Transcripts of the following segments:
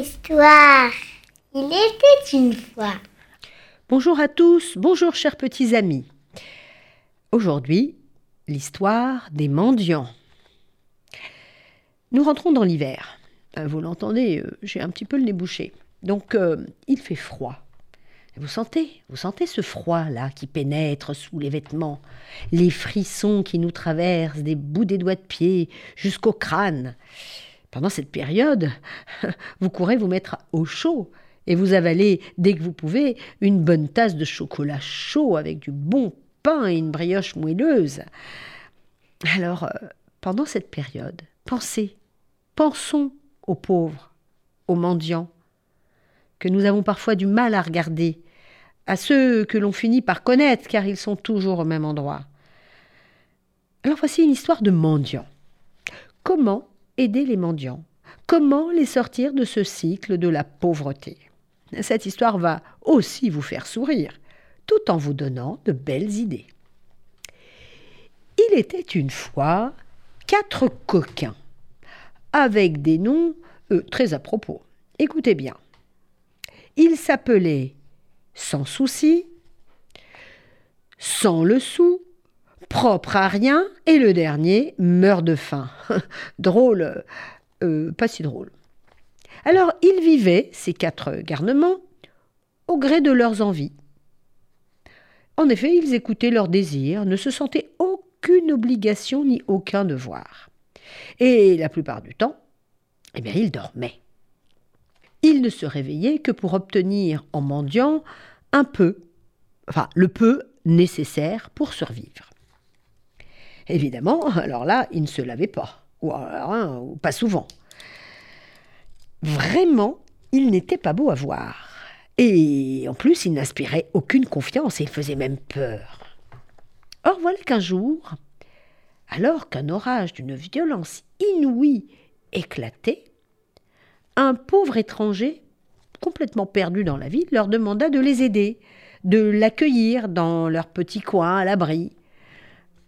histoire. Il était une fois. Bonjour à tous, bonjour chers petits amis. Aujourd'hui, l'histoire des mendiants. Nous rentrons dans l'hiver. Euh, Vous l'entendez, euh, j'ai un petit peu le nez bouché. Donc, euh, il fait froid. Vous sentez, vous sentez ce froid-là qui pénètre sous les vêtements, les frissons qui nous traversent des bouts des doigts de pied jusqu'au crâne. Pendant cette période, vous courez vous mettre au chaud et vous avalez, dès que vous pouvez, une bonne tasse de chocolat chaud avec du bon pain et une brioche moelleuse. Alors, euh, pendant cette période, pensez, pensons aux pauvres, aux mendiants, que nous avons parfois du mal à regarder, à ceux que l'on finit par connaître, car ils sont toujours au même endroit. Alors voici une histoire de mendiants. Comment aider les mendiants Comment les sortir de ce cycle de la pauvreté? Cette histoire va aussi vous faire sourire, tout en vous donnant de belles idées. Il était une fois quatre coquins, avec des noms euh, très à propos. Écoutez bien. Ils s'appelaient Sans souci, Sans le sou, Propre à rien, et le dernier meurt de faim. drôle, euh, pas si drôle. Alors ils vivaient, ces quatre garnements, au gré de leurs envies. En effet, ils écoutaient leurs désirs, ne se sentaient aucune obligation ni aucun devoir. Et la plupart du temps, eh bien, ils dormaient. Ils ne se réveillaient que pour obtenir en mendiant un peu, enfin le peu nécessaire pour survivre. Évidemment, alors là, ils ne se lavaient pas, hein, ou pas souvent. Vraiment, ils n'étaient pas beaux à voir. Et en plus, ils n'inspiraient aucune confiance et ils faisaient même peur. Or voilà qu'un jour, alors qu'un orage d'une violence inouïe éclatait, un pauvre étranger, complètement perdu dans la ville, leur demanda de les aider, de l'accueillir dans leur petit coin à l'abri,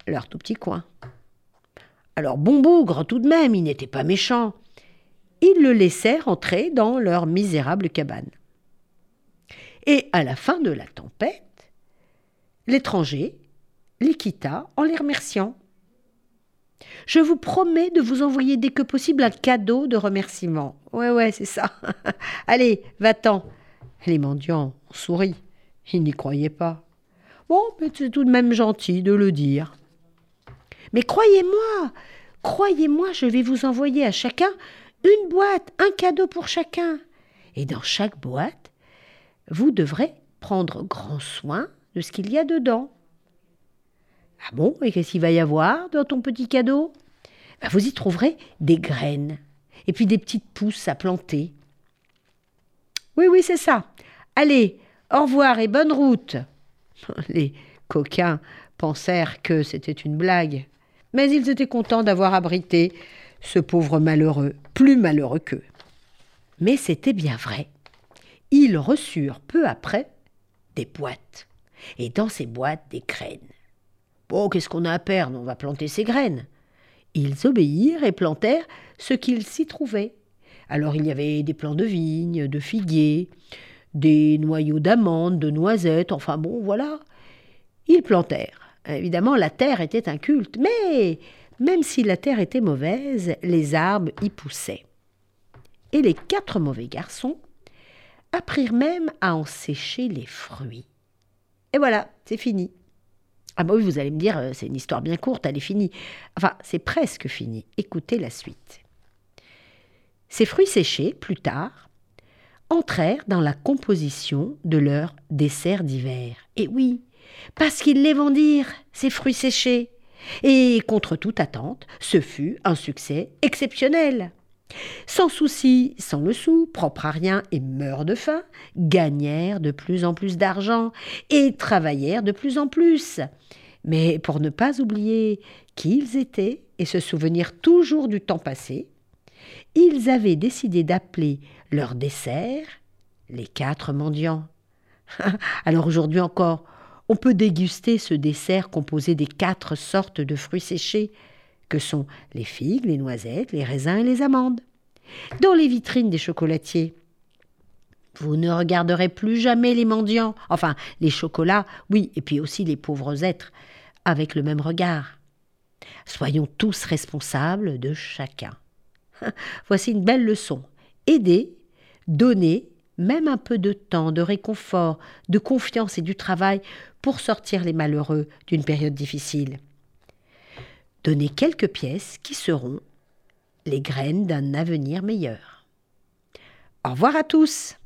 leur tout petit coin. Alors bon bougre tout de même, ils n'étaient pas méchants. Ils le laissèrent entrer dans leur misérable cabane. Et à la fin de la tempête, l'étranger les quitta en les remerciant. Je vous promets de vous envoyer dès que possible un cadeau de remerciement. Ouais, ouais, c'est ça. Allez, va-t'en. Les mendiants ont. Ils n'y croyaient pas. Bon, mais c'est tout de même gentil de le dire. Mais croyez-moi, croyez-moi, je vais vous envoyer à chacun une boîte, un cadeau pour chacun. Et dans chaque boîte, vous devrez prendre grand soin de ce qu'il y a dedans. Ah bon, et qu'est-ce qu'il va y avoir dans ton petit cadeau? Ben, Vous y trouverez des graines, et puis des petites pousses à planter. Oui, oui, c'est ça. Allez, au revoir et bonne route. Les coquins pensèrent que c'était une blague, mais ils étaient contents d'avoir abrité ce pauvre malheureux, plus malheureux qu'eux. Mais c'était bien vrai. Ils reçurent peu après des boîtes, et dans ces boîtes des graines. Bon, qu'est-ce qu'on a à perdre? On va planter ces graines. Ils obéirent et plantèrent ce qu'il s'y trouvait. Alors il y avait des plants de vignes, de figuiers, des noyaux d'amandes, de noisettes, enfin bon, voilà. Ils plantèrent. Évidemment, la terre était inculte, mais même si la terre était mauvaise, les arbres y poussaient. Et les quatre mauvais garçons apprirent même à en sécher les fruits. Et voilà, c'est fini. Ah bah oui, vous allez me dire, euh, c'est une histoire bien courte, elle est finie. Enfin, c'est presque fini. Écoutez la suite. Ces fruits séchés, plus tard, entrèrent dans la composition de leur dessert d'hiver. Et oui, parce qu'ils les vendirent, ces fruits séchés. Et contre toute attente, ce fut un succès exceptionnel. Sans souci, sans le sou, propre à rien et meurt de faim, gagnèrent de plus en plus d'argent et travaillèrent de plus en plus. Mais pour ne pas oublier qui ils étaient et se souvenir toujours du temps passé, ils avaient décidé d'appeler leur dessert les quatre mendiants. Alors aujourd'hui encore, on peut déguster ce dessert composé des quatre sortes de fruits séchés, que sont les figues, les noisettes, les raisins et les amandes. Dans les vitrines des chocolatiers, vous ne regarderez plus jamais les mendiants, enfin les chocolats, oui, et puis aussi les pauvres êtres, avec le même regard. Soyons tous responsables de chacun. Voici une belle leçon. Aider, donner, même un peu de temps, de réconfort, de confiance et du travail pour sortir les malheureux d'une période difficile. Donner quelques pièces qui seront les graines d'un avenir meilleur. Au revoir à tous